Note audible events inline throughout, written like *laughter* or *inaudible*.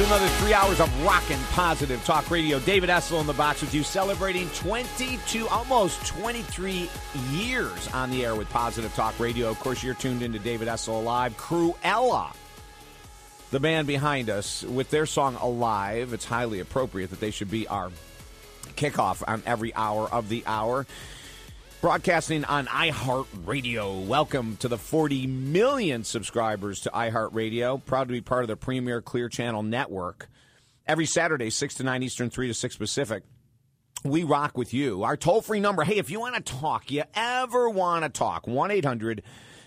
to another three hours of rockin' positive talk radio. David Essel in the box with you, celebrating 22, almost 23 years on the air with positive talk radio. Of course, you're tuned into David Essel Live. Krewella, the band behind us, with their song Alive. It's highly appropriate that they should be our kickoff on every hour of the hour. Broadcasting on iHeartRadio. Welcome to the 40 million subscribers to iHeartRadio. Proud to be part of the premier Clear Channel network. Every Saturday, 6 to 9 Eastern, 3 to 6 Pacific. We rock with you. Our toll free number hey, if you want to talk, you ever want to talk, 1 800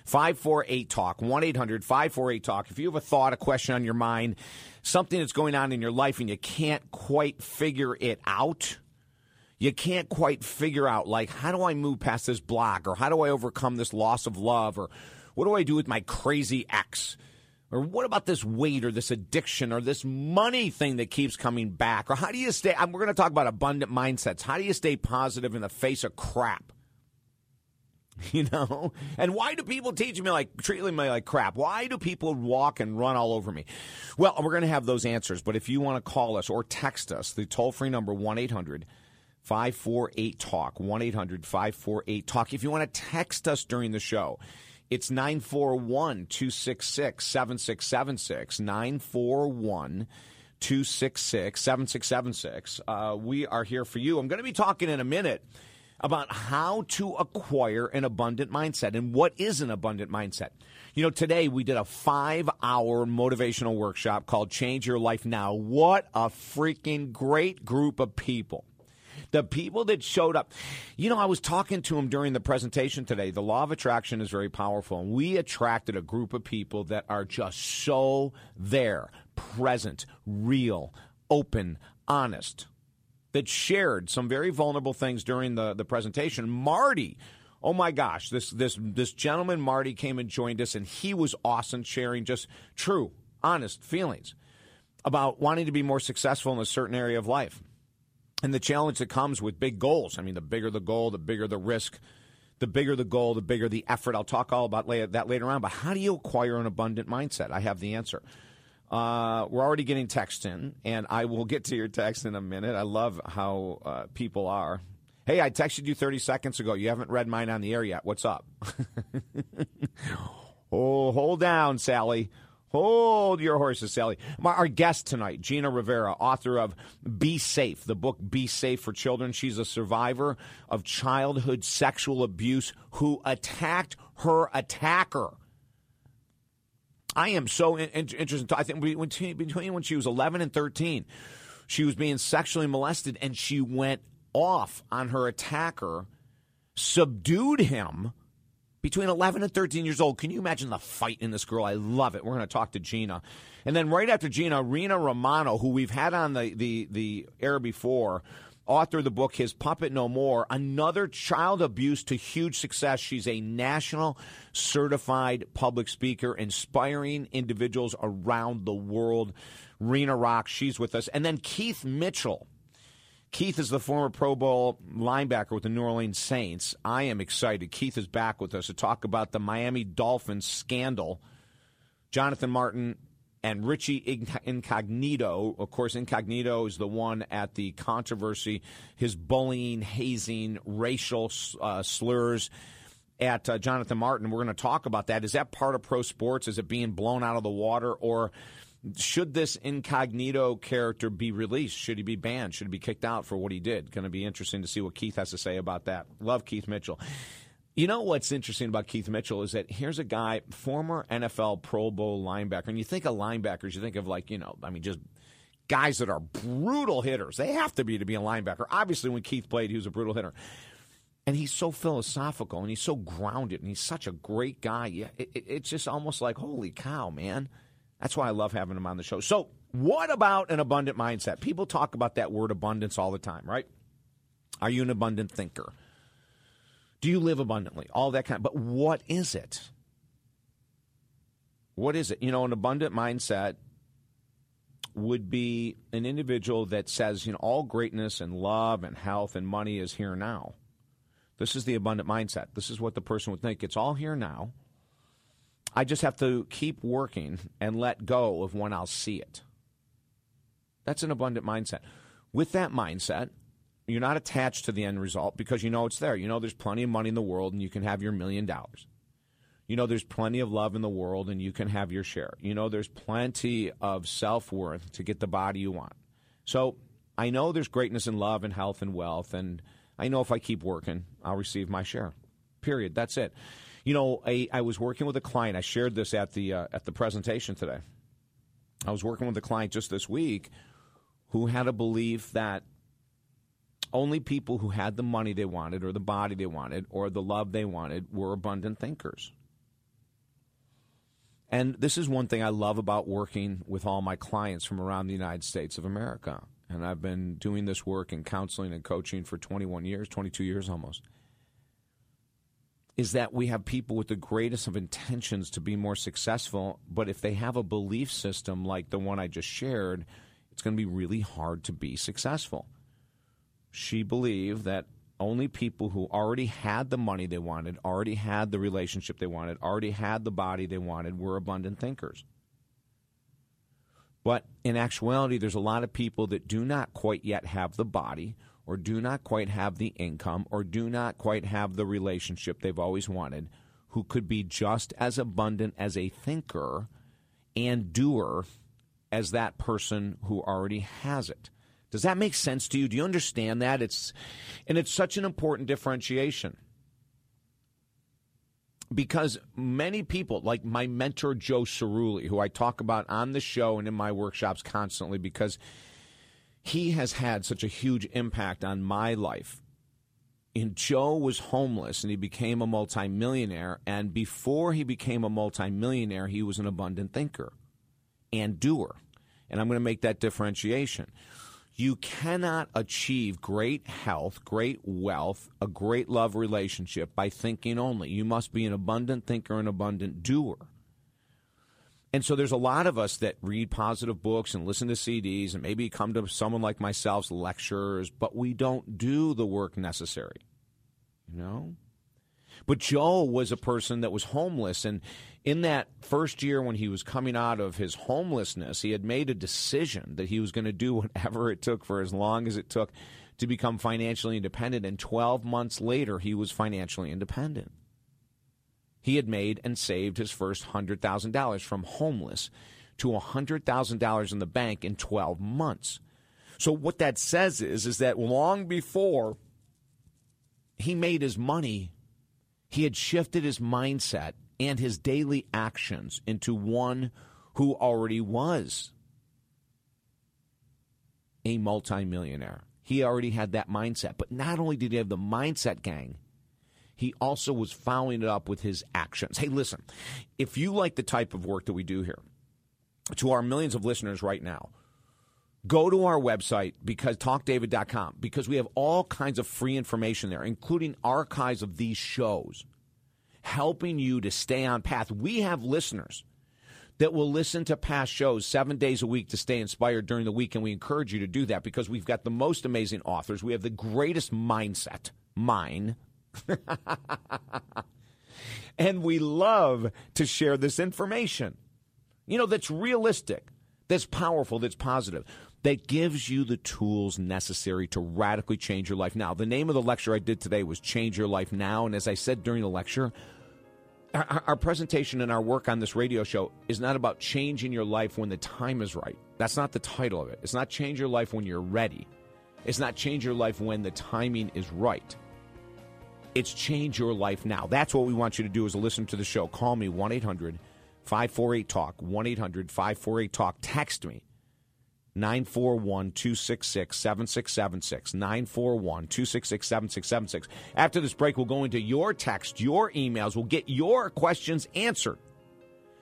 548 Talk, 1 800 548 Talk. If you have a thought, a question on your mind, something that's going on in your life and you can't quite figure it out, you can't quite figure out like how do I move past this block or how do I overcome this loss of love or what do I do with my crazy ex? Or what about this weight or this addiction or this money thing that keeps coming back? Or how do you stay? We're going to talk about abundant mindsets. How do you stay positive in the face of crap? *laughs* You know? And why do people teach me like, treat me like crap? Why do people walk and run all over me? Well, we're going to have those answers. But if you want to call us or text us, the toll free number 1 800 548 Talk, 1 800 548 Talk. If you want to text us during the show, it's 941 266 7676. 941 266 7676. Uh, we are here for you. I'm going to be talking in a minute about how to acquire an abundant mindset and what is an abundant mindset. You know, today we did a five hour motivational workshop called Change Your Life Now. What a freaking great group of people the people that showed up. You know, I was talking to them during the presentation today. The law of attraction is very powerful, and we attracted a group of people that are just so there, present, real, open, honest, that shared some very vulnerable things during the, the presentation. Marty, oh my gosh, this this this gentleman Marty came and joined us, and he was awesome, sharing just true, honest feelings about wanting to be more successful in a certain area of life and the challenge that comes with big goals. I mean, the bigger the goal, the bigger the risk. The bigger the goal, the bigger the effort. I'll talk all about that later on. But how do you acquire an abundant mindset? I have the answer. Uh, we're already getting text in, and I will get to your text in a minute. I love how uh, people are. Hey, I texted you 30 seconds ago. You haven't read mine on the air yet. What's up? *laughs* oh, hold down, Sally. Hold your horses, Sally. My, our guest tonight, Gina Rivera, author of Be Safe, the book Be Safe for Children. She's a survivor of childhood sexual abuse who attacked her attacker. I am so in, in, interested. I think between, between when she was 11 and 13, she was being sexually molested and she went off on her attacker, subdued him between 11 and 13 years old. Can you imagine the fight in this girl? I love it. We're going to talk to Gina. And then right after Gina, Rena Romano, who we've had on the, the, the air before, author of the book His Puppet No More, another child abuse to huge success. She's a national certified public speaker, inspiring individuals around the world. Rena Rock, she's with us. And then Keith Mitchell Keith is the former Pro Bowl linebacker with the New Orleans Saints. I am excited. Keith is back with us to talk about the Miami Dolphins scandal. Jonathan Martin and Richie Incognito. Of course, Incognito is the one at the controversy, his bullying, hazing, racial uh, slurs at uh, Jonathan Martin. We're going to talk about that. Is that part of pro sports? Is it being blown out of the water? Or should this incognito character be released? Should he be banned? Should he be kicked out for what he did? Going to be interesting to see what Keith has to say about that. Love Keith Mitchell. You know what's interesting about Keith Mitchell is that here's a guy, former NFL Pro Bowl linebacker, and you think of linebackers, you think of like, you know, I mean, just guys that are brutal hitters. They have to be to be a linebacker. Obviously, when Keith played, he was a brutal hitter. And he's so philosophical and he's so grounded and he's such a great guy. It's just almost like, holy cow, man. That's why I love having him on the show. So, what about an abundant mindset? People talk about that word abundance all the time, right? Are you an abundant thinker? Do you live abundantly? All that kind of, but what is it? What is it? You know, an abundant mindset would be an individual that says, you know, all greatness and love and health and money is here now. This is the abundant mindset. This is what the person would think. It's all here now. I just have to keep working and let go of when I'll see it. That's an abundant mindset. With that mindset, you're not attached to the end result because you know it's there. You know there's plenty of money in the world and you can have your million dollars. You know there's plenty of love in the world and you can have your share. You know there's plenty of self worth to get the body you want. So I know there's greatness in love and health and wealth, and I know if I keep working, I'll receive my share. Period. That's it. You know, I, I was working with a client. I shared this at the uh, at the presentation today. I was working with a client just this week who had a belief that only people who had the money they wanted, or the body they wanted, or the love they wanted were abundant thinkers. And this is one thing I love about working with all my clients from around the United States of America. And I've been doing this work in counseling and coaching for 21 years, 22 years almost. Is that we have people with the greatest of intentions to be more successful, but if they have a belief system like the one I just shared, it's going to be really hard to be successful. She believed that only people who already had the money they wanted, already had the relationship they wanted, already had the body they wanted were abundant thinkers. But in actuality, there's a lot of people that do not quite yet have the body, or do not quite have the income, or do not quite have the relationship they've always wanted, who could be just as abundant as a thinker and doer as that person who already has it. Does that make sense to you? Do you understand that? It's and it's such an important differentiation. Because many people, like my mentor Joe Cerulli, who I talk about on the show and in my workshops constantly, because he has had such a huge impact on my life. And Joe was homeless and he became a multimillionaire. And before he became a multimillionaire, he was an abundant thinker and doer. And I'm going to make that differentiation. You cannot achieve great health, great wealth, a great love relationship by thinking only. You must be an abundant thinker and abundant doer. And so there's a lot of us that read positive books and listen to CDs and maybe come to someone like myself's lectures, but we don't do the work necessary. You know? But Joe was a person that was homeless. And in that first year when he was coming out of his homelessness, he had made a decision that he was going to do *laughs* whatever it took for as long as it took to become financially independent. And 12 months later, he was financially independent. He had made and saved his first $100,000 from homeless to $100,000 in the bank in 12 months. So what that says is is that long before he made his money, he had shifted his mindset and his daily actions into one who already was a multimillionaire. He already had that mindset. But not only did he have the mindset, gang, he also was following it up with his actions. Hey, listen, if you like the type of work that we do here, to our millions of listeners right now, go to our website because talkdavid.com because we have all kinds of free information there including archives of these shows helping you to stay on path. We have listeners that will listen to past shows seven days a week to stay inspired during the week, and we encourage you to do that because we've got the most amazing authors. We have the greatest mindset, mine. *laughs* and we love to share this information. You know, that's realistic, that's powerful, that's positive, that gives you the tools necessary to radically change your life now. The name of the lecture I did today was Change Your Life Now. And as I said during the lecture, our, our, presentation and our work on this radio show is not about changing your life when the time is right. That's not the title of it. It's not change your life when you're ready. It's not change your life when the timing is right. It's change your life now. That's what we want you to do is listen to the show. Call me 1 800 548 Talk, 1 800 548 Talk. Text me 941 266 7676. 941 266 7676. After this break, we'll go into your text, your emails. We'll get your questions answered.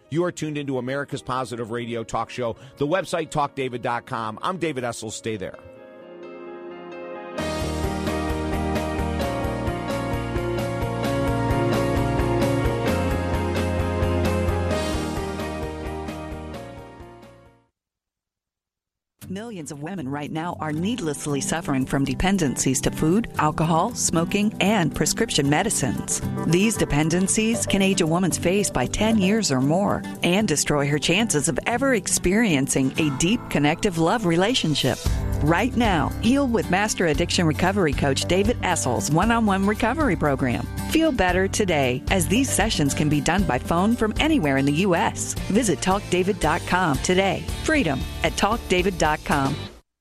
You are tuned into America's Positive Radio Talk Show, the website talkdavid.com. I'm David Essel. Stay there. Millions of women right now are needlessly suffering from dependencies to food, alcohol, smoking, and prescription medicines. These dependencies can age a woman's face by 10 years or more and destroy her chances of ever experiencing a deep connective love relationship. Right now, heal with Master Addiction Recovery Coach David Essel's one on one recovery program. Feel better today, as these sessions can be done by phone from anywhere in the U.S. Visit TalkDavid.com today. Freedom at TalkDavid.com.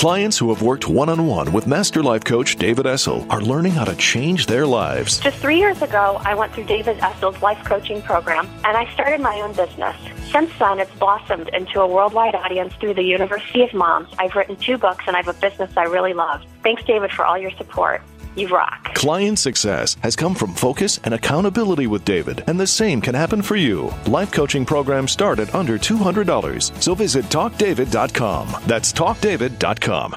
Clients who have worked one on one with Master Life Coach David Essel are learning how to change their lives. Just three years ago, I went through David Essel's life coaching program and I started my own business. Since then, it's blossomed into a worldwide audience through the University of Moms. I've written two books and I have a business I really love. Thanks, David, for all your support. You rock. Client success has come from focus and accountability with David, and the same can happen for you. Life coaching programs start at under $200, so visit talkdavid.com. That's talkdavid.com.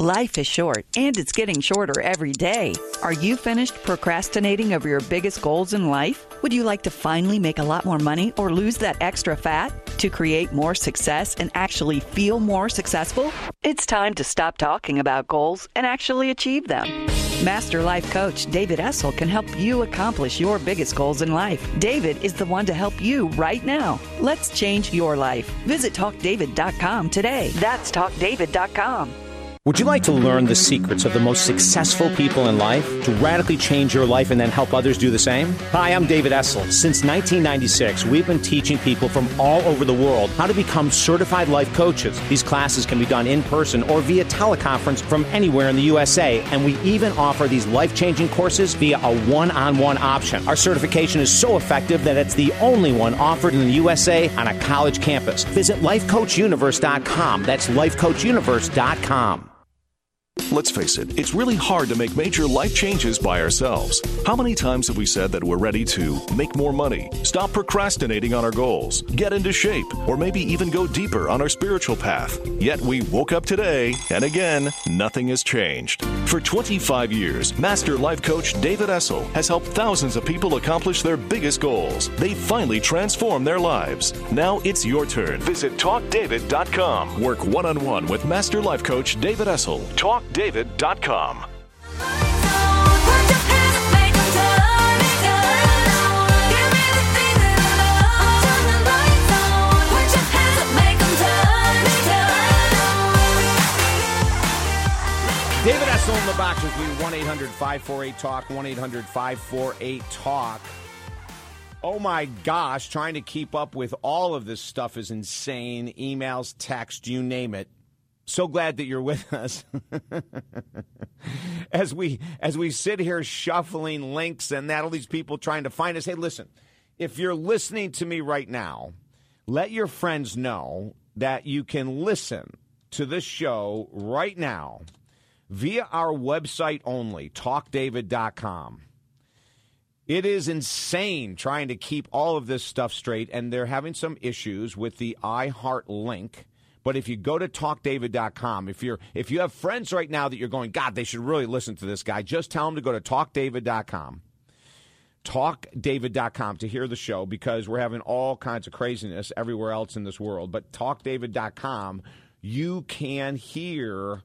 Life is short, and it's getting shorter every day. Are you finished procrastinating over your biggest goals in life? Would you like to finally make a lot more money or lose that extra fat? To create more success and actually feel more successful? It's time to stop talking about goals and actually achieve them. Master Life Coach David Essel can help you accomplish your biggest goals in life. David is the one to help you right now. Let's change your life. Visit TalkDavid.com today. That's TalkDavid.com. Would you like to learn the secrets of the most successful people in life to radically change your life and then help others do the same? Hi, I'm David Essel. Since 1996, we've been teaching people from all over the world how to become certified life coaches. These classes can be done in person or via teleconference from anywhere in the USA, and we even offer these life changing courses via a one on one option. Our certification is so effective that it's the only one offered in the USA on a college campus. Visit lifecoachuniverse.com. That's lifecoachuniverse.com. Let's face it, it's really hard to make major life changes by ourselves. How many times have we said that we're ready to make more money, stop procrastinating on our goals, get into shape, or maybe even go deeper on our spiritual path? Yet we woke up today, and again, nothing has changed. For 25 years, Master Life Coach David Essel has helped thousands of people accomplish their biggest goals. They finally transform their lives. Now it's your turn. Visit TalkDavid.com. Work one on one with Master Life Coach David Essel. TalkDavid.com. David Essel in the box with you, 1 800 548 Talk, 1 800 548 Talk. Oh my gosh, trying to keep up with all of this stuff is insane. Emails, text, you name it. So glad that you're with us. *laughs* as we as we sit here shuffling links and that all these people trying to find us. Hey, listen, if you're listening to me right now, let your friends know that you can listen to this show right now via our website only, talkdavid.com. It is insane trying to keep all of this stuff straight, and they're having some issues with the iHeart link. But if you go to talkdavid.com, if you're if you have friends right now that you're going, God, they should really listen to this guy, just tell them to go to talkdavid.com. Talkdavid.com to hear the show because we're having all kinds of craziness everywhere else in this world. But talkdavid.com, you can hear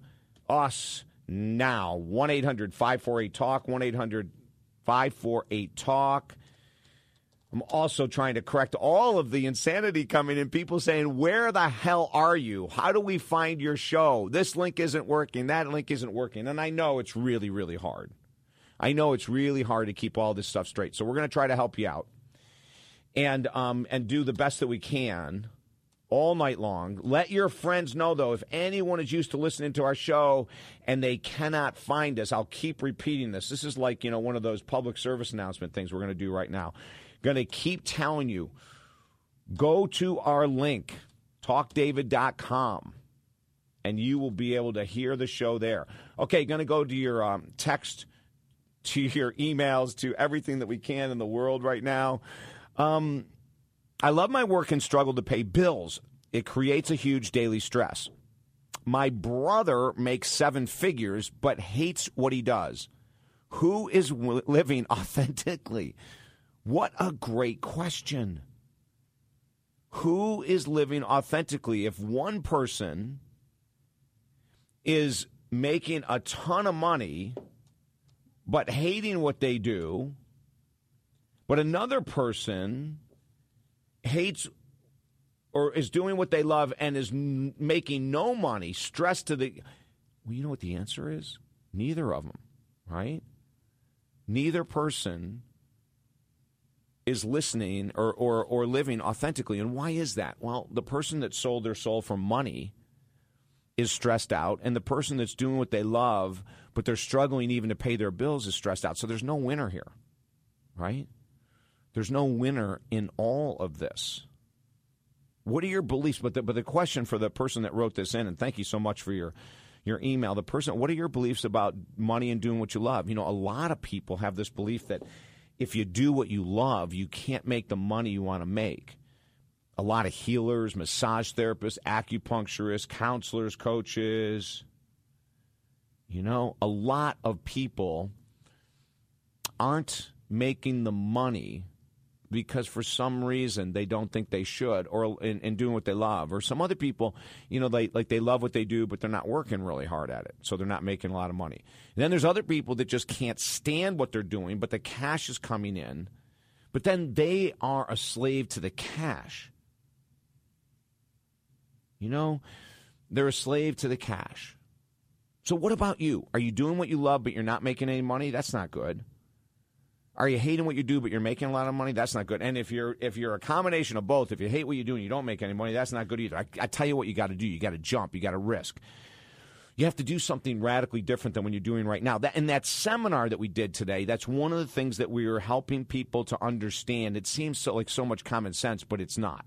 us now. 1 800 548 TALK, 1 800 548 TALK. I'm also trying to correct all of the insanity coming in. People saying, Where the hell are you? How do we find your show? This link isn't working. That link isn't working. And I know it's really, really hard. I know it's really hard to keep all this stuff straight. So we're going to try to help you out and, um, and do the best that we can all night long. Let your friends know, though, if anyone is used to listening to our show and they cannot find us, I'll keep repeating this. This is like, you know, one of those public service announcement things we're going to do right now. Going to keep telling you go to our link, talkdavid.com, and you will be able to hear the show there. Okay, going to go to your um, text, to your emails, to everything that we can in the world right now. Um, I love my work and struggle to pay bills. It creates a huge daily stress. My brother makes seven figures but hates what he does. Who is living *laughs* authentically? What a great question. Who is living authentically? If one person is making a ton of money but hating what they do, but another person hates or is doing what they love and is n- making no money, stressed to the. Well, you know what the answer is? Neither of them, right? Neither person is listening or, or, or living authentically. And why is that? Well, the person that sold their soul for money is stressed out, and the person that's doing what they love, but they're struggling even to pay their bills, is stressed out. So there's no winner here, right? There's no winner in all of this. What are your beliefs? But the, but the question for the person that wrote this in, and thank you so much for your your email. The person, what are your beliefs about money and doing what you love? You know, a lot of people have this belief that if you do what you love, you can't make the money you want to make. A lot of healers, massage therapists, acupuncturists, counselors, coaches. You know, a lot of people aren't making the money because for some reason they don't think they should or in, in, doing what they love. Or some other people you know they like they love what they do but they're not working really hard at it. So they're not making a lot of money. And then there's other people that just can't stand what they're doing but the cash is coming in. But then they are a slave to the cash. You know they're a slave to the cash. So what about you? Are you doing what you love but you're not making any money? That's not good are you hating what you do but you're making a lot of money? That's not good. And if you're if you're a combination of both, if you hate what you do and you don't make any money, that's not good either. I, I tell you what you got to do. You got to jump. You got to risk. You have to do something radically different than what you're doing right now. That in that seminar that we did today, that's one of the things that we are helping people to understand. It seems so like so much common sense, but it's not.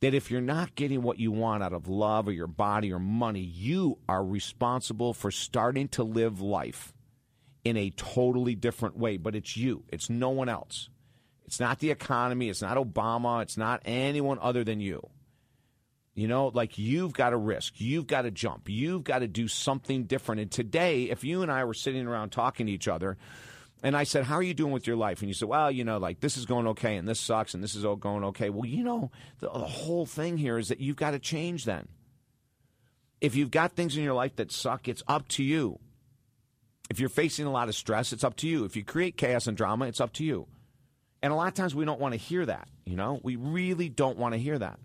That if you're not getting what you want out of love or your body or money, you are responsible for starting to live life in a totally different way, but it's you. It's no one else. It's not the economy. It's not Obama. It's not anyone other than you. You know, like you've got to risk. You've got to jump. You've got to do something different. And today, if you and I were sitting around talking to each other, and I said, How are you doing with your life? And you said, Well, you know, like this is going okay, and this sucks, and this is all going okay. Well, you know, the, the whole thing here is that you've got to change then. If you've got things in your life that suck, it's up to you. If you're facing a lot of stress, it's up to you. If you create chaos and drama, it's up to you. And a lot of times we don't want to hear that, you know? We really don't want to hear that.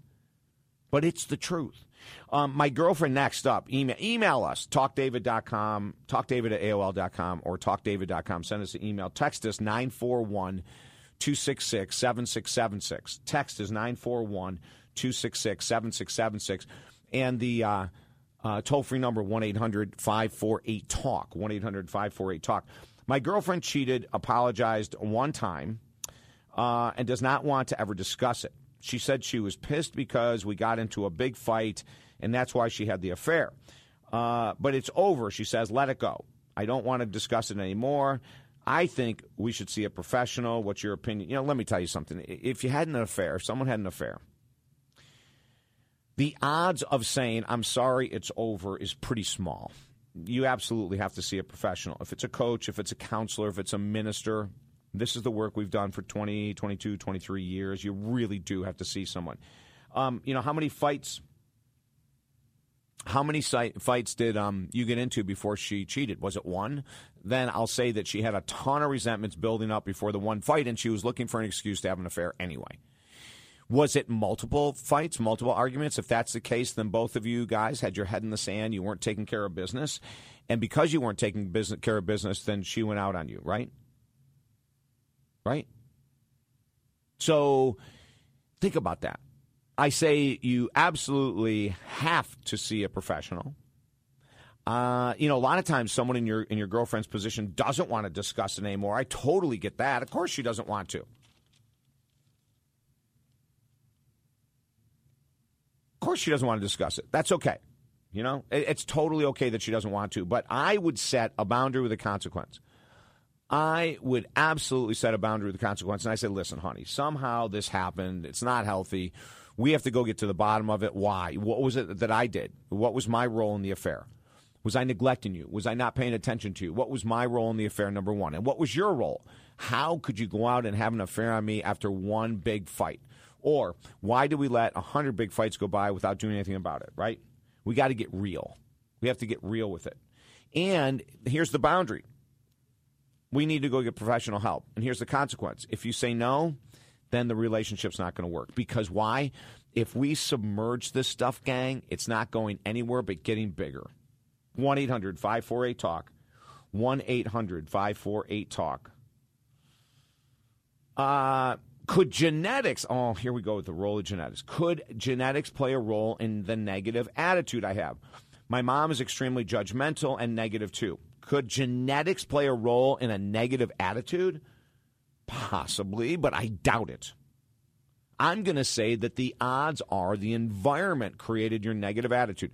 But it's the truth. Um, my girlfriend next up, email, email us, talkdavid.com, talkdavid at AOL.com or talkdavid.com. Send us an email. Text us 941 266 7676. Text is 941 266 7676. And the. Uh, uh, toll free number 1 800 548 TALK. 1 800 548 TALK. My girlfriend cheated, apologized one time, uh, and does not want to ever discuss it. She said she was pissed because we got into a big fight, and that's why she had the affair. Uh, but it's over, she says. Let it go. I don't want to discuss it anymore. I think we should see a professional. What's your opinion? You know, let me tell you something. If you had an affair, if someone had an affair, the odds of saying, I'm sorry, it's over is pretty small. You absolutely have to see a professional. If it's a coach, if it's a counselor, if it's a minister, this is the work we've done for 20, 22, 23 years. You really do have to see someone. Um, you know, how many fights how many fights did um, you get into before she cheated? Was it one? Then I'll say that she had a ton of resentments building up before the one fight, and she was looking for an excuse to have an affair anyway. Was it multiple fights, multiple arguments? If that's the case, then both of you guys had your head in the sand. You weren't taking care of business. And because you weren't taking business, care of business, then she went out on you, right? Right? So think about that. I say you absolutely have to see a professional. Uh, you know, a lot of times someone in your in your girlfriend's position doesn't want to discuss it anymore. I totally get that. Of course, she doesn't want to. Course, she doesn't want to discuss it. That's okay. You know, it's totally okay that she doesn't want to. But I would set a boundary with a consequence. I would absolutely set a boundary with a consequence. And I said, listen, honey, somehow this happened. It's not healthy. We have to go get to the bottom of it. Why? What was it that I did? What was my role in the affair? Was I neglecting you? Was I not paying attention to you? What was my role in the affair, number one? And what was your role? How could you go out and have an affair on me after one big fight? Or why do we let 100 big fights go by without doing anything about it, right? We got to get real. We have to get real with it. And here's the boundary we need to go get professional help. And here's the consequence if you say no, then the relationship's not going to work. Because why? If we submerge this stuff, gang, it's not going anywhere but getting bigger. 1 800 548 TALK. 1 800 548 TALK. Uh, Could genetics, oh, here we go with the role of genetics. Could genetics play a role in the negative attitude I have? My mom is extremely judgmental and negative too. Could genetics play a role in a negative attitude? Possibly, but I doubt it. I'm going to say that the odds are the environment created your negative attitude.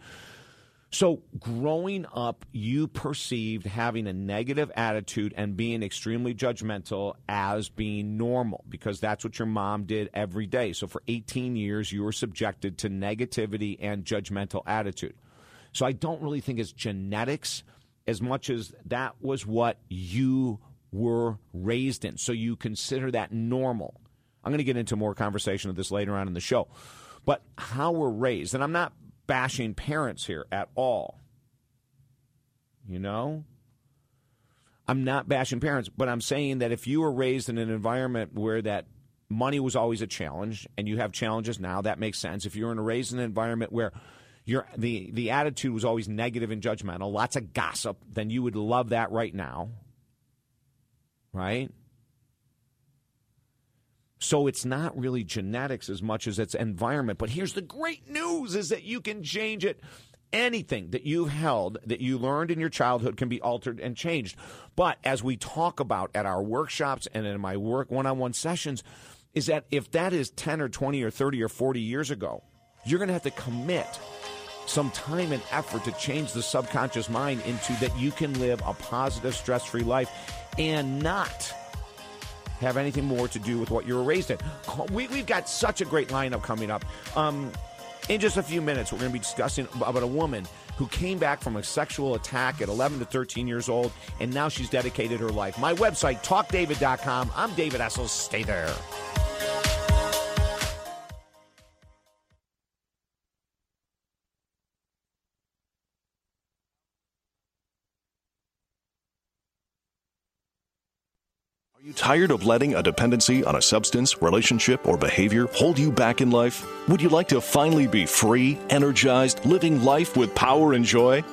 So, growing up, you perceived having a negative attitude and being extremely judgmental as being normal because that's what your mom did every day. So, for 18 years, you were subjected to negativity and judgmental attitude. So, I don't really think it's genetics as much as that was what you were raised in. So you consider that normal. I'm going to get into more conversation of this later on in the show. But how we're raised, and I'm not bashing parents here at all. You know? I'm not bashing parents, but I'm saying that if you were raised in an environment where that money was always a challenge and you have challenges now, that makes sense. If you're in a raised in an environment where your the the attitude was always negative and judgmental, lots of gossip, then you would love that right now right? So it's not really genetics as much as it's environment. But here's the great news is that you can change it. Anything that you've held that you learned in your childhood can be altered and changed. But as we talk about at our workshops and in my work one-on-one sessions, is that if that is 10 or 20 or 30 or 40 years ago, you're going to have to commit some time and effort to change the subconscious mind into that you can live a positive, stress free life and not have anything more to do with what you were raised in. We, have got such a great lineup coming up. Um, in just a few minutes, we're going to be discussing about a woman who came back from a sexual attack at 11 to 13 years old, and now she's dedicated her life. My website, talkdavid.com. I'm David Essel. Stay there. Tired of letting a dependency on a substance, relationship, or behavior hold you back in life? Would you like to finally be free, energized, living life with power and joy?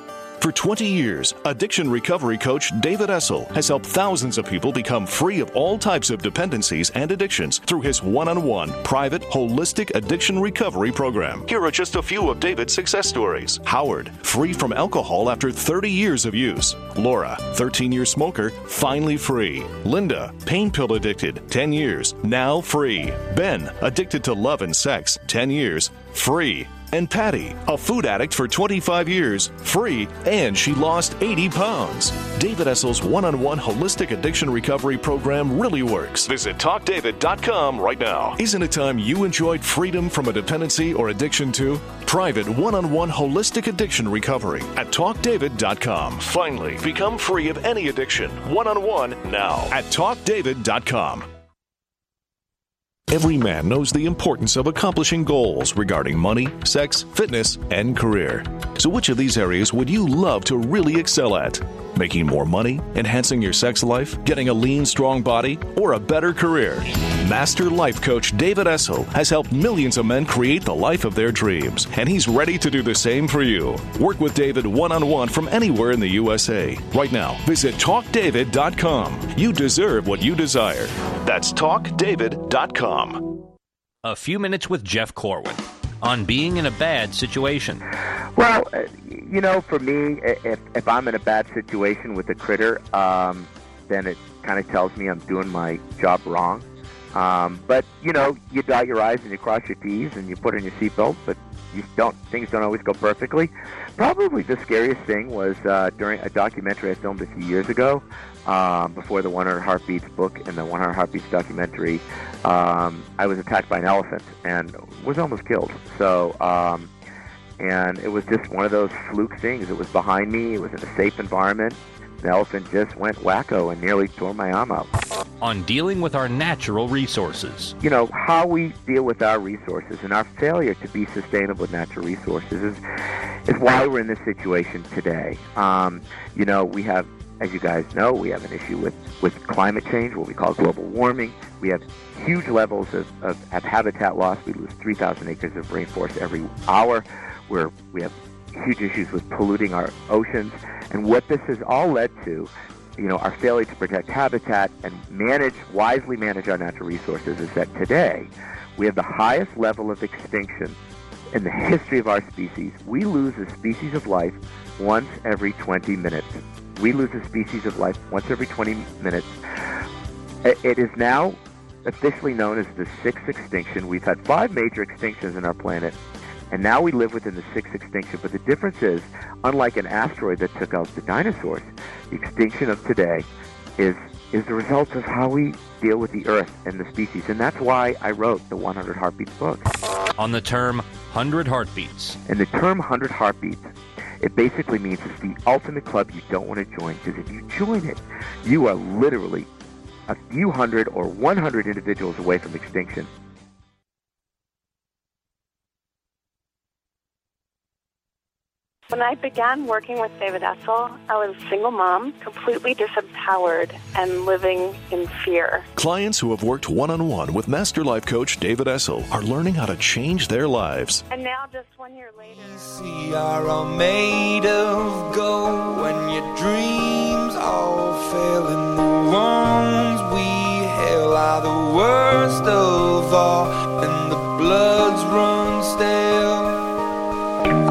For 20 years, addiction recovery coach David Essel has helped thousands of people become free of all types of dependencies and addictions through his one on one private holistic addiction recovery program. Here are just a few of David's success stories. Howard, free from alcohol after 30 years of use. Laura, 13 year smoker, finally free. Linda, pain pill addicted, 10 years, now free. Ben, addicted to love and sex, 10 years, free. And Patty, a food addict for 25 years, free, and she lost 80 pounds. David Essel's one on one holistic addiction recovery program really works. Visit talkdavid.com right now. Isn't it time you enjoyed freedom from a dependency or addiction to? Private one on one holistic addiction recovery at talkdavid.com. Finally, become free of any addiction one on one now at talkdavid.com. Every man knows the importance of accomplishing goals regarding money, sex, fitness, and career. So, which of these areas would you love to really excel at? Making more money, enhancing your sex life, getting a lean, strong body, or a better career? Master life coach David Essel has helped millions of men create the life of their dreams, and he's ready to do the same for you. Work with David one on one from anywhere in the USA. Right now, visit talkdavid.com. You deserve what you desire. That's talkdavid.com. A few minutes with Jeff Corwin on being in a bad situation. Well, you know, for me, if, if I'm in a bad situation with a critter, um, then it kind of tells me I'm doing my job wrong. Um, but you know, you dot your I's and you cross your T's and you put on your seatbelt, but you don't. Things don't always go perfectly. Probably the scariest thing was uh, during a documentary I filmed a few years ago, um, before the 100 Heartbeats book and the 100 Heartbeats documentary. Um, I was attacked by an elephant and was almost killed. So. Um, and it was just one of those fluke things. It was behind me. It was in a safe environment. The elephant just went wacko and nearly tore my arm out. On dealing with our natural resources. You know, how we deal with our resources and our failure to be sustainable with natural resources is, is why we're in this situation today. Um, you know, we have, as you guys know, we have an issue with, with climate change, what we call global warming. We have huge levels of, of, of habitat loss. We lose 3,000 acres of rainforest every hour where we have huge issues with polluting our oceans. And what this has all led to, you know, our failure to protect habitat and manage, wisely manage our natural resources is that today we have the highest level of extinction in the history of our species. We lose a species of life once every 20 minutes. We lose a species of life once every 20 minutes. It is now officially known as the sixth extinction. We've had five major extinctions in our planet and now we live within the sixth extinction. But the difference is, unlike an asteroid that took out the dinosaurs, the extinction of today is is the result of how we deal with the Earth and the species. And that's why I wrote the 100 Heartbeats book. On the term 100 Heartbeats. And the term 100 Heartbeats, it basically means it's the ultimate club you don't want to join. Because if you join it, you are literally a few hundred or 100 individuals away from extinction. When I began working with David Essel, I was a single mom, completely disempowered and living in fear. Clients who have worked one on one with Master Life Coach David Essel are learning how to change their lives. And now, just one year later, we are all made of gold when your dreams all fail, and the wounds we hail are the worst of all, and the bloods run stale.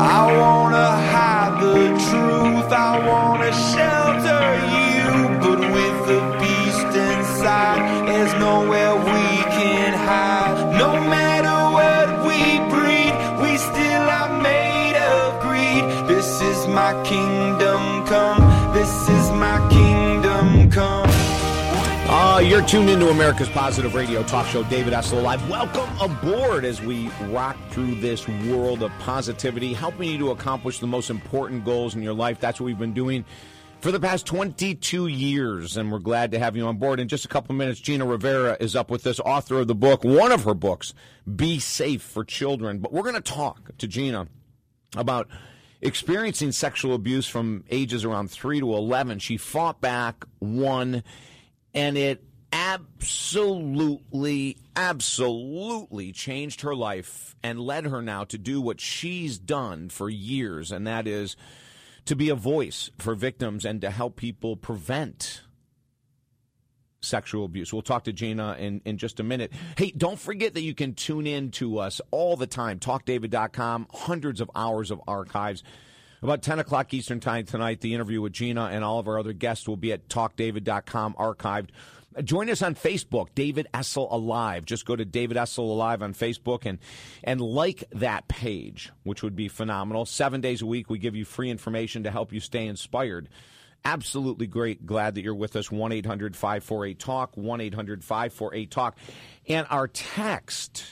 I wanna hide the truth, I wanna shelter you, but with the beast inside, there's nowhere we can hide. No matter what we breed, we still are made of greed. This is my kingdom come, this is my kingdom. Uh, you're tuned into America's Positive Radio Talk Show. David Essel Live. Welcome aboard as we rock through this world of positivity, helping you to accomplish the most important goals in your life. That's what we've been doing for the past 22 years, and we're glad to have you on board. In just a couple of minutes, Gina Rivera is up with this, author of the book, one of her books, Be Safe for Children. But we're going to talk to Gina about experiencing sexual abuse from ages around 3 to 11. She fought back, won, and it absolutely, absolutely changed her life and led her now to do what she's done for years, and that is to be a voice for victims and to help people prevent sexual abuse. We'll talk to Gina in, in just a minute. Hey, don't forget that you can tune in to us all the time. TalkDavid.com, hundreds of hours of archives. About 10 o'clock Eastern Time tonight, the interview with Gina and all of our other guests will be at TalkDavid.com archived. Join us on Facebook, David Essel Alive. Just go to David Essel Alive on Facebook and and like that page, which would be phenomenal. Seven days a week, we give you free information to help you stay inspired. Absolutely great. Glad that you're with us. 1 800 548 TALK, 1 800 548 TALK. And our text,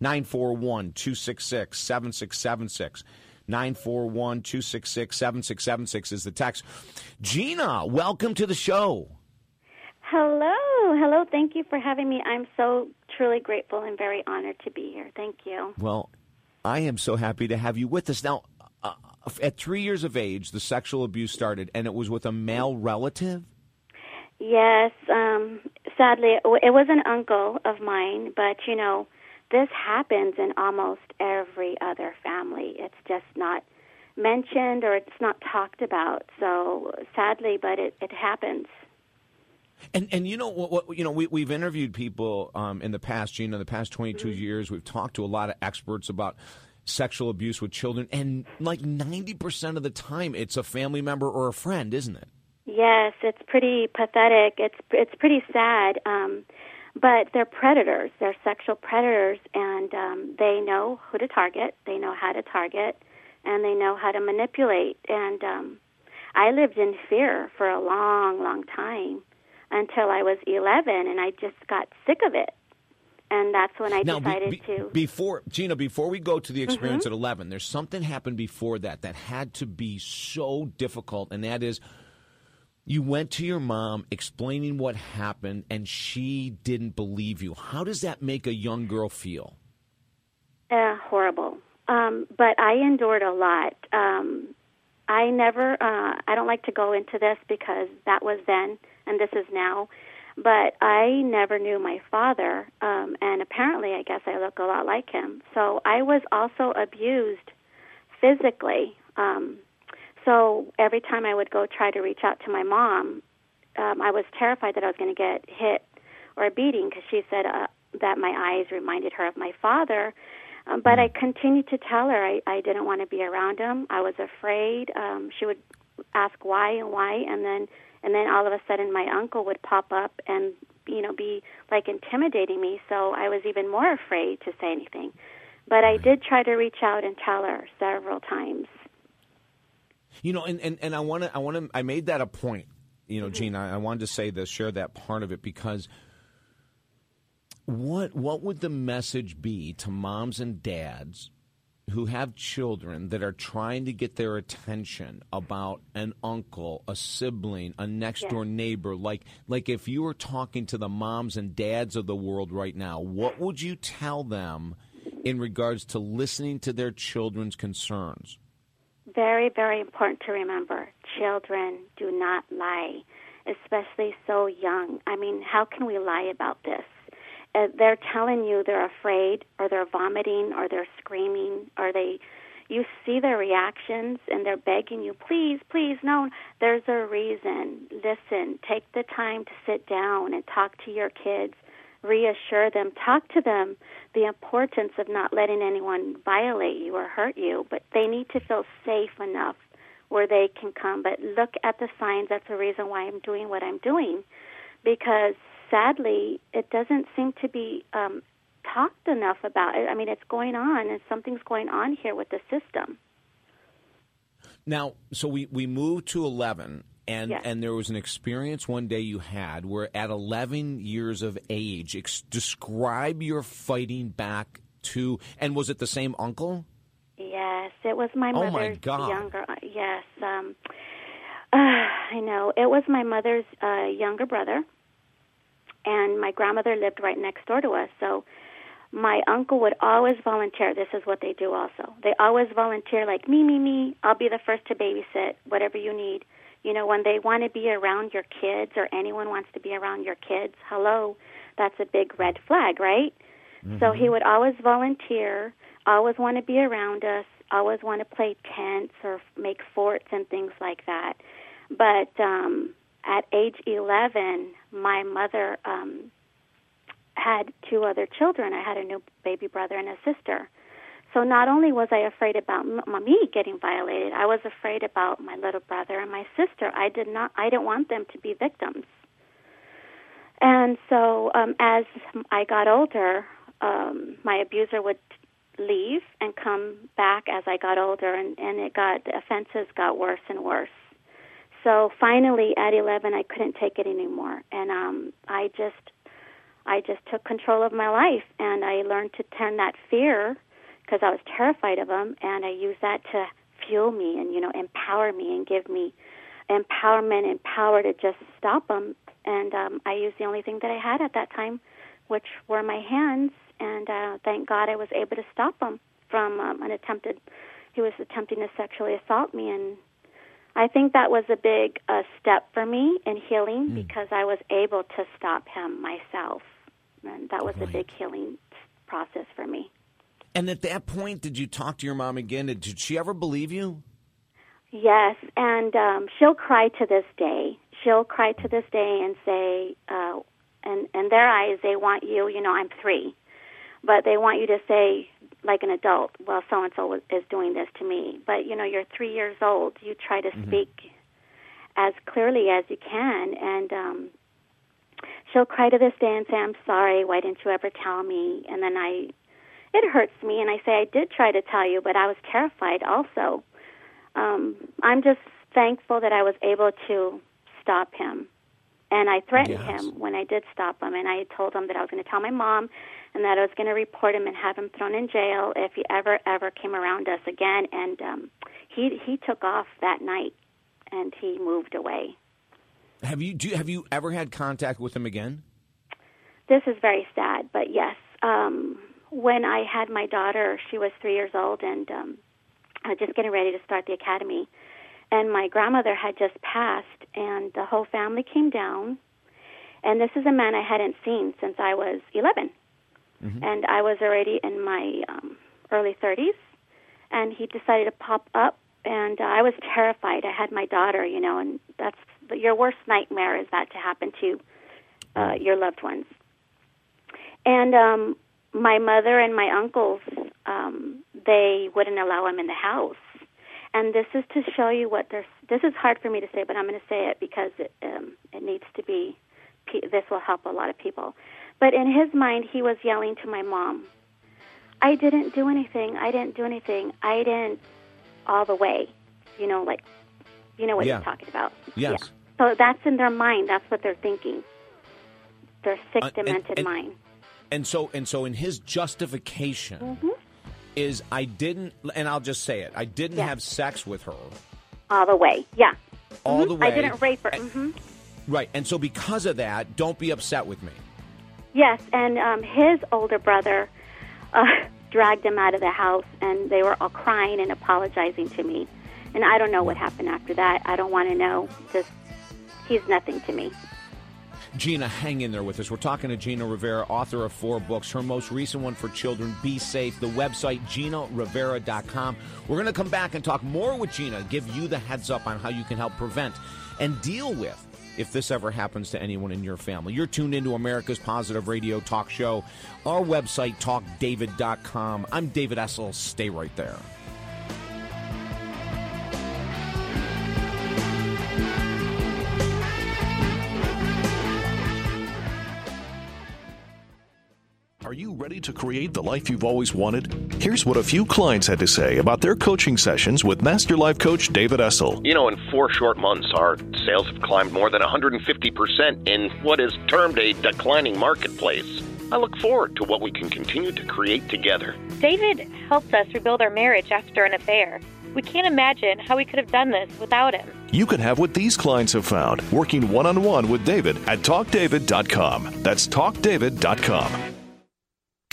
941 266 7676. 941 266 7676 is the text. Gina, welcome to the show. Hello. Hello. Thank you for having me. I'm so truly grateful and very honored to be here. Thank you. Well, I am so happy to have you with us. Now, uh, at three years of age, the sexual abuse started, and it was with a male relative? Yes. Um, sadly, it was an uncle of mine, but you know, this happens in almost every other family. It's just not mentioned or it's not talked about. So sadly, but it, it happens. And and you know what, what you know we we've interviewed people um, in the past, Gina, in the past 22 mm-hmm. years. We've talked to a lot of experts about sexual abuse with children, and like ninety percent of the time, it's a family member or a friend, isn't it? Yes, it's pretty pathetic. It's it's pretty sad. Um, but they're predators. They're sexual predators, and um, they know who to target. They know how to target, and they know how to manipulate. And um, I lived in fear for a long, long time until I was 11, and I just got sick of it. And that's when I now, decided be, be, to. Before Gina, before we go to the experience mm-hmm. at 11, there's something happened before that that had to be so difficult, and that is you went to your mom explaining what happened, and she didn't believe you. How does that make a young girl feel? Uh, horrible. Um, but I endured a lot. Um, I never, uh, I don't like to go into this because that was then and this is now. But I never knew my father, um, and apparently, I guess I look a lot like him. So I was also abused physically. Um, so every time I would go try to reach out to my mom, um, I was terrified that I was going to get hit or a beating because she said uh, that my eyes reminded her of my father. Um, but I continued to tell her I, I didn't want to be around him. I was afraid. Um, she would ask why and why, and then and then all of a sudden my uncle would pop up and you know be like intimidating me. So I was even more afraid to say anything. But I did try to reach out and tell her several times. You know, and, and, and I want to, I want to, I made that a point, you know, mm-hmm. Gina, I wanted to say this, share that part of it because what, what would the message be to moms and dads who have children that are trying to get their attention about an uncle, a sibling, a next door neighbor, like like if you were talking to the moms and dads of the world right now, what would you tell them in regards to listening to their children's concerns? very, very important to remember children do not lie, especially so young. I mean, how can we lie about this? Uh, they're telling you they're afraid, or they're vomiting, or they're screaming, or they. You see their reactions and they're begging you, please, please, no, there's a reason. Listen, take the time to sit down and talk to your kids reassure them, talk to them the importance of not letting anyone violate you or hurt you, but they need to feel safe enough where they can come. But look at the signs. That's the reason why I'm doing what I'm doing, because sadly, it doesn't seem to be um, talked enough about it. I mean, it's going on, and something's going on here with the system. Now, so we, we moved to 11, and yes. and there was an experience one day you had where at 11 years of age ex- describe your fighting back to and was it the same uncle yes it was my oh mother's my God. younger uh, yes um uh, i know it was my mother's uh younger brother and my grandmother lived right next door to us so my uncle would always volunteer. This is what they do also. They always volunteer, like, me, me, me, I'll be the first to babysit, whatever you need. You know, when they want to be around your kids or anyone wants to be around your kids, hello, that's a big red flag, right? Mm-hmm. So he would always volunteer, always want to be around us, always want to play tents or make forts and things like that. But um at age 11, my mother um had two other children. I had a new baby brother and a sister. So not only was I afraid about m- me getting violated, I was afraid about my little brother and my sister. I did not I didn't want them to be victims. And so, um, as I got older, um, my abuser would leave and come back as I got older, and, and it got the offenses got worse and worse. So finally, at 11, I couldn't take it anymore, and um, I just I just took control of my life, and I learned to turn that fear because I was terrified of them and I used that to fuel me and you know empower me and give me empowerment and power to just stop them And um, I used the only thing that I had at that time, which were my hands, and uh, thank God I was able to stop him from um, an attempted. He was attempting to sexually assault me, and I think that was a big uh, step for me in healing mm. because I was able to stop him myself, and that was right. a big healing process for me. And at that point, did you talk to your mom again? Did she ever believe you? Yes, and um, she'll cry to this day. She'll cry to this day and say, uh, and in their eyes, they want you. You know, I'm three, but they want you to say, like an adult, well, so and so is doing this to me. But you know, you're three years old. You try to mm-hmm. speak as clearly as you can, and um, she'll cry to this day and say, "I'm sorry. Why didn't you ever tell me?" And then I, it hurts me, and I say, "I did try to tell you, but I was terrified also." Um, I'm just thankful that I was able to stop him. And I threatened yes. him when I did stop him, and I told him that I was going to tell my mom and that I was going to report him and have him thrown in jail if he ever ever came around us again. And um, he he took off that night, and he moved away. Have you do, you, have you ever had contact with him again? This is very sad, but yes. Um, when I had my daughter, she was three years old, and um, I was just getting ready to start the academy. And my grandmother had just passed, and the whole family came down. And this is a man I hadn't seen since I was 11 mm-hmm. and I was already in my um, early 30s, and he decided to pop up, and uh, I was terrified. I had my daughter, you know, and that's your worst nightmare is that to happen to uh, your loved ones. And um, my mother and my uncles, um, they wouldn't allow him in the house. And this is to show you what there's. This is hard for me to say, but I'm going to say it because it, um, it needs to be. This will help a lot of people. But in his mind, he was yelling to my mom, I didn't do anything. I didn't do anything. I didn't all the way. You know, like, you know what yeah. he's talking about. Yes. Yeah. So that's in their mind. That's what they're thinking. Their sick, uh, demented and, and, mind. And so, and so, in his justification mm-hmm. is, I didn't, and I'll just say it, I didn't have sex with her all the way. Yeah. All mm-hmm. the way. I didn't rape her. Mm-hmm. Right. And so, because of that, don't be upset with me. Yes, and um, his older brother uh, *laughs* dragged him out of the house, and they were all crying and apologizing to me. And I don't know what happened after that. I don't want to know. Just he's nothing to me. Gina, hang in there with us. We're talking to Gina Rivera, author of four books. Her most recent one for children, Be Safe. The website, GinaRivera.com. We're going to come back and talk more with Gina, give you the heads up on how you can help prevent and deal with if this ever happens to anyone in your family. You're tuned into America's Positive Radio Talk Show. Our website, talkdavid.com. I'm David Essel. Stay right there. Are you ready to create the life you've always wanted? Here's what a few clients had to say about their coaching sessions with Master Life Coach David Essel. You know, in four short months, our sales have climbed more than 150% in what is termed a declining marketplace. I look forward to what we can continue to create together. David helped us rebuild our marriage after an affair. We can't imagine how we could have done this without him. You can have what these clients have found working one on one with David at talkdavid.com. That's talkdavid.com.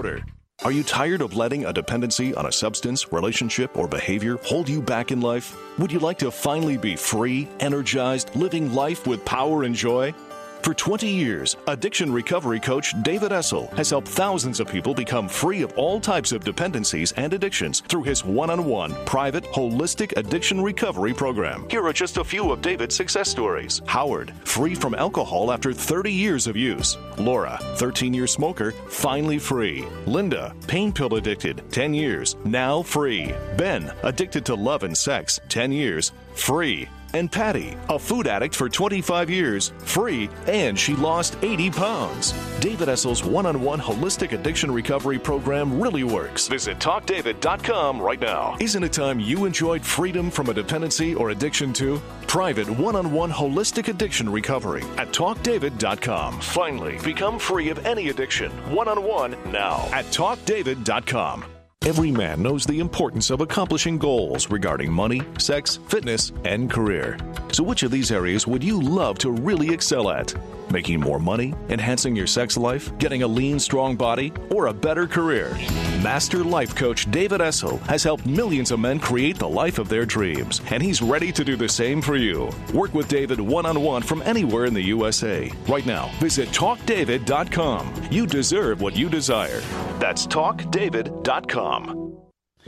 order. Are you tired of letting a dependency on a substance, relationship, or behavior hold you back in life? Would you like to finally be free, energized, living life with power and joy? For 20 years, addiction recovery coach David Essel has helped thousands of people become free of all types of dependencies and addictions through his one on one private holistic addiction recovery program. Here are just a few of David's success stories. Howard, free from alcohol after 30 years of use. Laura, 13 year smoker, finally free. Linda, pain pill addicted, 10 years, now free. Ben, addicted to love and sex, 10 years, free. And Patty, a food addict for 25 years, free, and she lost 80 pounds. David Essel's one on one holistic addiction recovery program really works. Visit TalkDavid.com right now. Isn't it time you enjoyed freedom from a dependency or addiction to? Private one on one holistic addiction recovery at TalkDavid.com. Finally, become free of any addiction one on one now at TalkDavid.com. Every man knows the importance of accomplishing goals regarding money, sex, fitness, and career. So, which of these areas would you love to really excel at? Making more money, enhancing your sex life, getting a lean, strong body, or a better career? Master life coach David Essel has helped millions of men create the life of their dreams, and he's ready to do the same for you. Work with David one on one from anywhere in the USA. Right now, visit TalkDavid.com. You deserve what you desire. That's TalkDavid.com.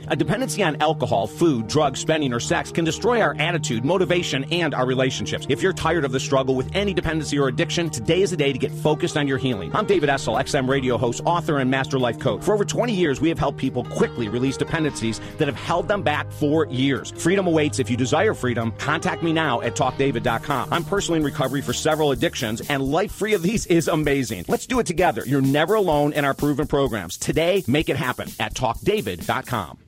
A dependency on alcohol, food, drugs, spending, or sex can destroy our attitude, motivation, and our relationships. If you're tired of the struggle with any dependency or addiction, today is the day to get focused on your healing. I'm David Essel, XM radio host, author, and master life coach. For over 20 years, we have helped people quickly release dependencies that have held them back for years. Freedom awaits. If you desire freedom, contact me now at talkdavid.com. I'm personally in recovery for several addictions, and life free of these is amazing. Let's do it together. You're never alone in our proven programs. Today, make it happen at talkdavid.com.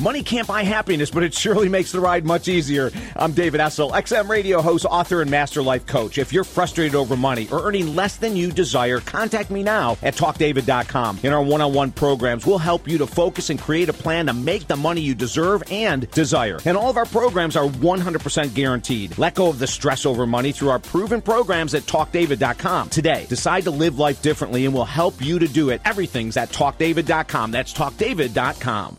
Money can't buy happiness, but it surely makes the ride much easier. I'm David Essel, XM radio host, author, and master life coach. If you're frustrated over money or earning less than you desire, contact me now at talkdavid.com. In our one-on-one programs, we'll help you to focus and create a plan to make the money you deserve and desire. And all of our programs are 100% guaranteed. Let go of the stress over money through our proven programs at talkdavid.com. Today, decide to live life differently and we'll help you to do it. Everything's at talkdavid.com. That's talkdavid.com.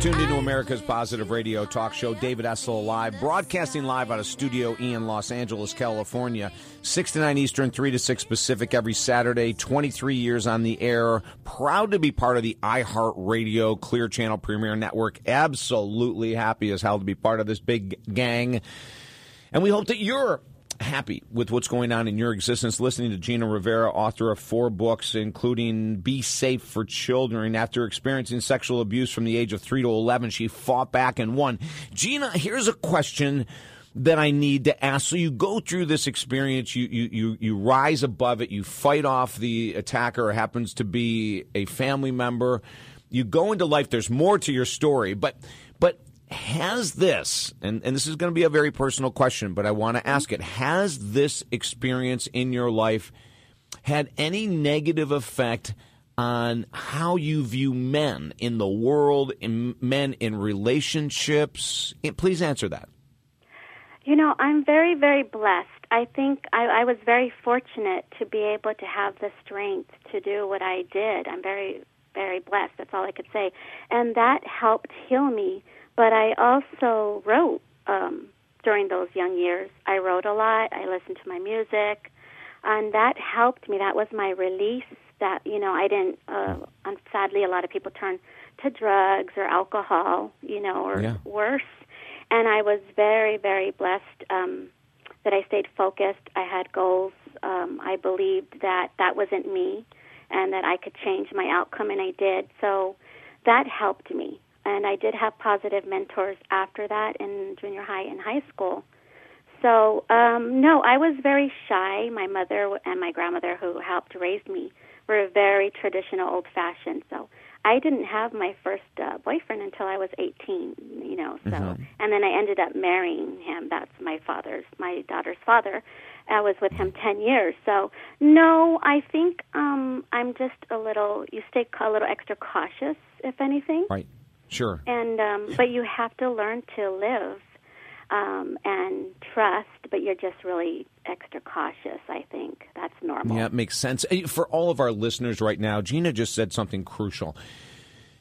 tuned into America's Positive Radio Talk Show. David Essel live, broadcasting live out of Studio E in Los Angeles, California. 6 to 9 Eastern, 3 to 6 Pacific every Saturday. 23 years on the air. Proud to be part of the iHeartRadio Clear Channel Premiere Network. Absolutely happy as hell to be part of this big gang. And we hope that you're happy with what's going on in your existence. Listening to Gina Rivera, author of four books, including Be Safe for Children. After experiencing sexual abuse from the age of 3 to 11, she fought back and won. Gina, here's a question that I need to ask. So you go through this experience, you you you, you rise above it, you fight off the attacker, happens to be a family member. You go into life. There's more to your story, but but has this and, and this is going to be a very personal question, but I want to mm-hmm. ask it, has this experience in your life had any negative effect on how you view men in the world, in men in relationships? Eh, please answer that. You know, I'm very, very blessed. I think I, I was very fortunate to be able to have the strength to do what I did. I'm very, very blessed. That's all I could say. And that helped heal me. But I also wrote um, during those young years. I wrote a lot. I listened to my music. And that helped me. That was my release. That, you know, I didn't, uh, and sadly, a lot of people turn to drugs or alcohol, you know, or Yeah. worse and I was very, very blessed um, that I stayed focused. I had goals. Um, I believed that that wasn't me, and that I could change my outcome, and I did. So that helped me. And I did have positive mentors after that in junior high and high school. So, um, no, I was very shy. My mother and my grandmother, who helped raise me, were very traditional, old fashioned. So, I didn't have my first uh, boyfriend until I was 18, you know. So, Mhm. and then I ended up marrying him. That's my father's, my daughter's father. I was with him 10 years. So, no, I think um I'm just a little you stay a little extra cautious if anything. Right. Sure. And um but you have to learn to live um and trust, but you're just really extra cautious, I think. That's normal. Yeah, it makes sense. For all of our listeners right now, Gina just said something crucial.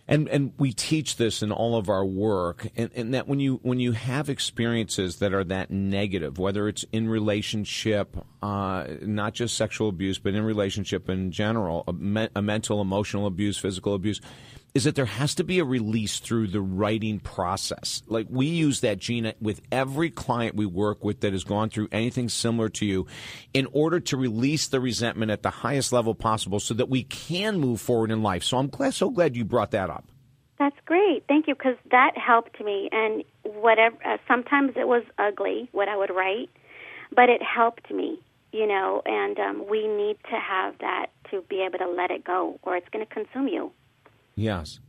And and we teach this in all of our work, and, and that when you when you have experiences that are that negative, whether it's in relationship, uh, not just sexual abuse, but in relationship in general, a, me- a mental, emotional abuse, physical abuse, is that there has to be a release through the writing process. Like we use that, Gina, with every client we work with that has gone through anything similar to you in order to release the resentment at the highest level possible so that we can move forward in life. So I'm glad, so glad you brought that up. That's great. Thank you because that helped me and whatever uh, sometimes it was ugly what I would write, but it helped me, you know, and um we need to have that to be able to let it go or it's going to consume you. Yes.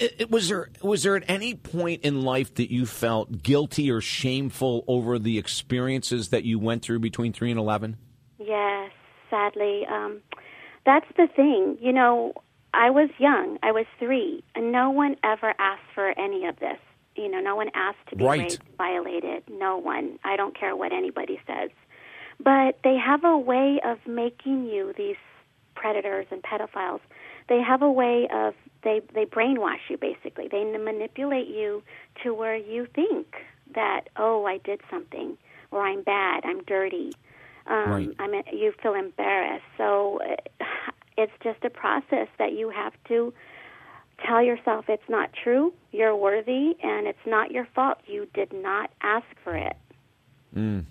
I- I- Was there was there at any point in life that you felt guilty or shameful over the experiences that you went through between three and eleven? Yes, sadly. Um, that's the thing. You know, I was young. I was three, and no one ever asked for any of this. You know, no one asked to be Right. raped, violated. No one. I don't care what anybody says. But they have a way of making you these predators and pedophiles. They have a way of they they brainwash you basically. They manipulate you to where you think that oh I did something or I'm bad, I'm dirty. Um, Right. I mean, you feel embarrassed. So uh, it's just a process that you have to tell yourself it's not true, you're worthy, and it's not your fault. You did not ask for it. Mm.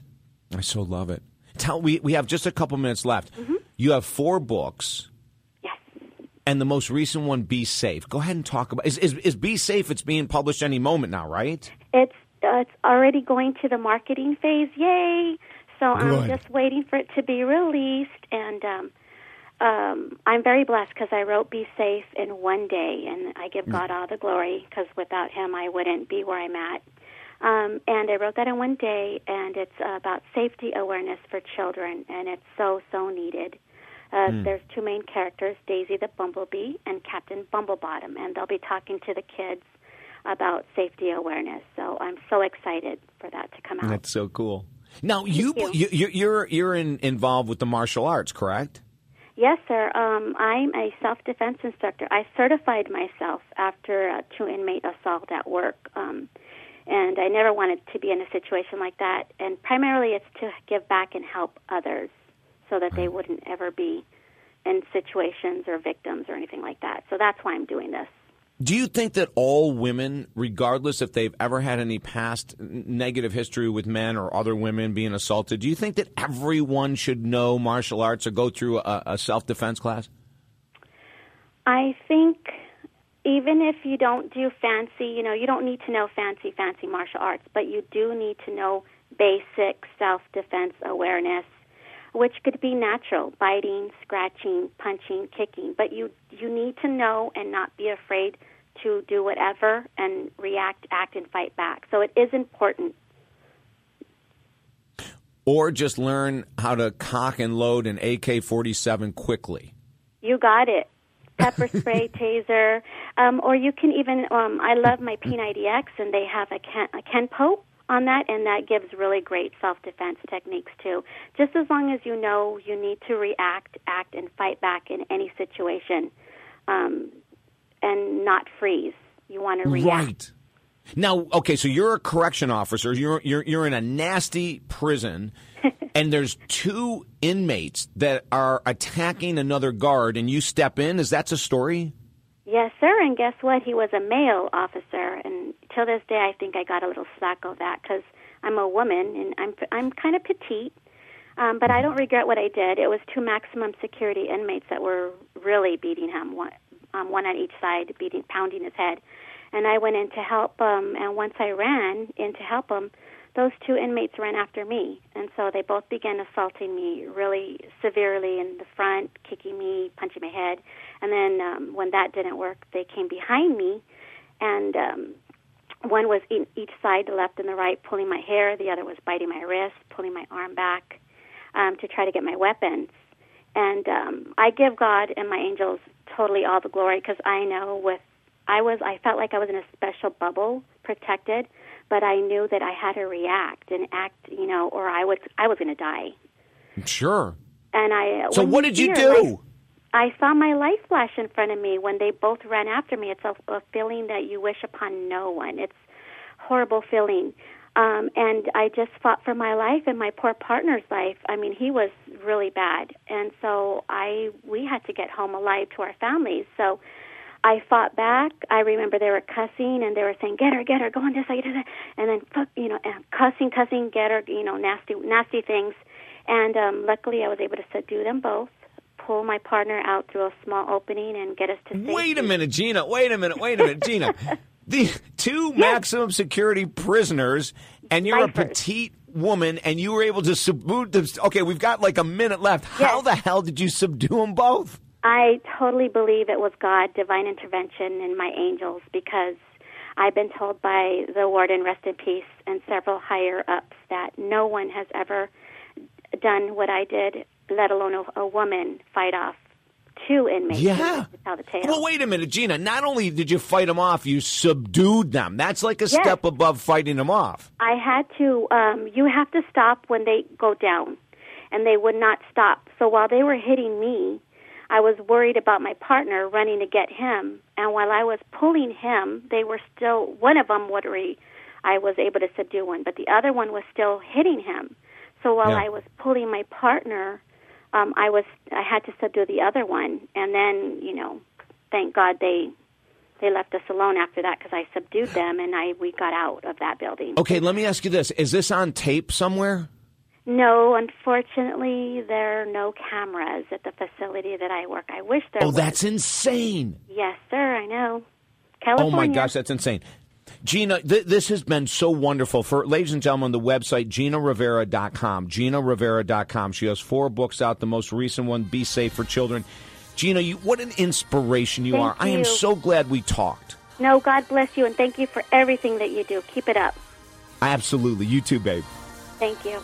I so love it. Tell we we have just a couple minutes left. You have four books. And the most recent one, Be Safe. Go ahead and talk about is is, is Be Safe? It's being published any moment now, right? It's uh, it's already going to the marketing phase. Yay! So Good. I'm just waiting for it to be released, and um, um, I'm very blessed because I wrote "Be Safe" in one day, and I give God all the glory because without Him, I wouldn't be where I'm at. Um, and I wrote that in one day, and it's about safety awareness for children, and it's so so needed. Uh, Hmm. There's two main characters, Daisy the Bumblebee and Captain Bumblebottom, and they'll be talking to the kids about safety awareness. So I'm so excited for that to come out. That's so cool. Now you, you you're you're in, involved with the martial arts, correct? Yes, sir. Um, I'm a self-defense instructor. I certified myself after a two inmate assault at work, um, and I never wanted to be in a situation like that. And primarily, it's to give back and help others, so that they wouldn't ever be in situations or victims or anything like that. So that's why I'm doing this. Do you think that all women, regardless if they've ever had any past negative history with men or other women being assaulted, do you think that everyone should know martial arts or go through a, a self defense class? I think even if you don't do fancy, you know, you don't need to know fancy, fancy martial arts, but you do need to know basic self defense awareness, which could be natural biting, scratching, punching, kicking. But you, you need to know and not be afraid to do whatever and react, act, and fight back. So it is important. Or just learn how to cock and load an AK 47 quickly? You got it. Pepper *laughs* spray, taser, um, or you can even. Um, I love my P90X, and they have a, Ken, a Kenpo on that, and that gives really great self-defense techniques too. Just as long as you know you need to react, act, and fight back in any situation, um, and not freeze. You want to react. Right. Now, okay, so you're a correction officer. You're you're you're in a nasty prison, *laughs* and there's two inmates that are attacking another guard, and you step in. Is that a story? Yes, sir. And guess what? He was a male officer, and till this day, I think I got a little slack of that because I'm a woman and I'm I'm kind of petite. Um, but I don't regret what I did. It was two maximum security inmates that were really beating him, one, um, one on each side, beating, pounding his head. And I went in to help him, and once I ran in to help him, those two inmates ran after me, and so they both began assaulting me really severely in the front, kicking me, punching my head, and then um, when that didn't work, they came behind me, and um, one was in each side, the left and the right, pulling my hair. The other was biting my wrist, pulling my arm back um, to try to get my weapons. And um, I give God and my angels totally all the glory because I know with I was I felt like I was in a special bubble, protected, but I knew that I had to react and act, you know, or I was I was going to die. Sure. And I So what did you do? life- I saw my life flash in front of me when they both ran after me. It's a, a feeling that you wish upon no one. It's horrible feeling. Um, and I just fought for my life and my poor partner's life. I mean, he was really bad, and so I we had to get home alive to our families. So I fought back. I remember they were cussing and they were saying, "Get her, get her, go on this side," and then fuck, you know, and cussing, cussing, get her, you know, nasty, nasty things. And um, luckily, I was able to subdue them both, pull my partner out through a small opening, and get us to safety. Wait a minute, Gina. Wait a minute. Wait a minute, Gina. *laughs* The two maximum security prisoners, and you're a petite woman, and you were able to subdue them. Okay, we've got like a minute left. How the hell did you subdue them both? I totally believe it was God, divine intervention, and my angels because I've been told by the warden, rest in peace, and several higher ups that no one has ever done what I did, let alone a, a woman fight off two inmates. Yeah. To tell the tale. Well, wait a minute, Gina. Not only did you fight them off, you subdued them. That's like a Yes. step above fighting them off. I had to. Um, you have to stop when they go down, and they would not stop. So while they were hitting me, I was worried about my partner running to get him. And while I was pulling him, they were still. One of them would re, I was able to subdue one, but the other one was still hitting him. So while Yeah. I was pulling my partner, um, I was I had to subdue the other one, and then you know, thank God they they left us alone after that because I subdued them and I we got out of that building. Okay, let me ask you this: Is this on tape somewhere? No, unfortunately, there are no cameras at the facility that I work. I wish there were. Oh, was. that's insane. Yes, sir, I know. California. Oh my gosh, that's insane. Gina, th- this has been so wonderful. For ladies and gentlemen, the website GinaRivera.com. GinaRivera.com. She has four books out. The most recent one, Be Safe for Children. Gina, you, what an inspiration you Thank are. I am so glad we talked. No, God bless you and thank you for everything that you do. Keep it up. Absolutely. You too, babe. Thank you.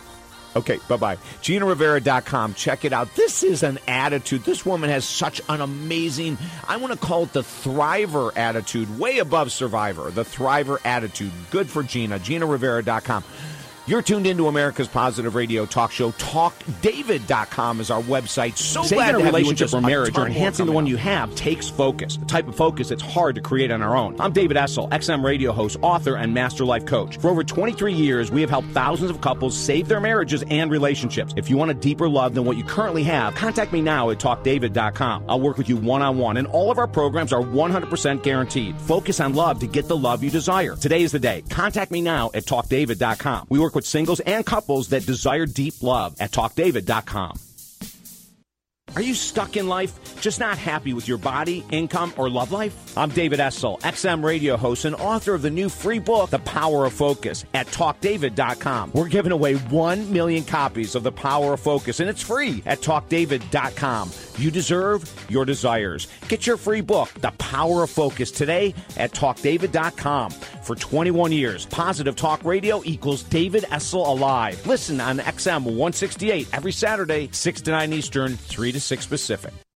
Okay, bye bye. GinaRivera.com. Check it out. This is an attitude. This woman has such an amazing, I want to call it the thriver attitude, way above survivor. The thriver attitude. Good for Gina. GinaRivera.com. You're tuned into America's Positive Radio talk show. TalkDavid.com is our website. So glad Saving a to have you relationship or. A marriage or enhancing the one you have takes focus. The type of focus that's hard to create on our own. I'm David Essel, XM radio host, author, and master life coach. For over 23 years, we have helped thousands of couples save their marriages and relationships. If you want a deeper love than what you currently have, contact me now at talkdavid.com. I'll work with you one on one, and all of our programs are 100% guaranteed. Focus on love to get the love you desire. Today is the day. Contact me now at talkdavid.com. We work with singles and couples that desire deep love at talkdavid.com. Are you stuck in life, just not happy with your body, income, or love life? I'm David Essel, XM radio host and author of the new free book, The Power of Focus, at talkdavid.com. We're giving away 1 million copies of The Power of Focus, and it's free at talkdavid.com. You deserve your desires. Get your free book, The Power of Focus, today at talkdavid.com. For 21 years, Positive Talk Radio equals David Essel Alive. Listen on XM 168 every Saturday, 6 to 9 Eastern, 3 to 6 Pacific.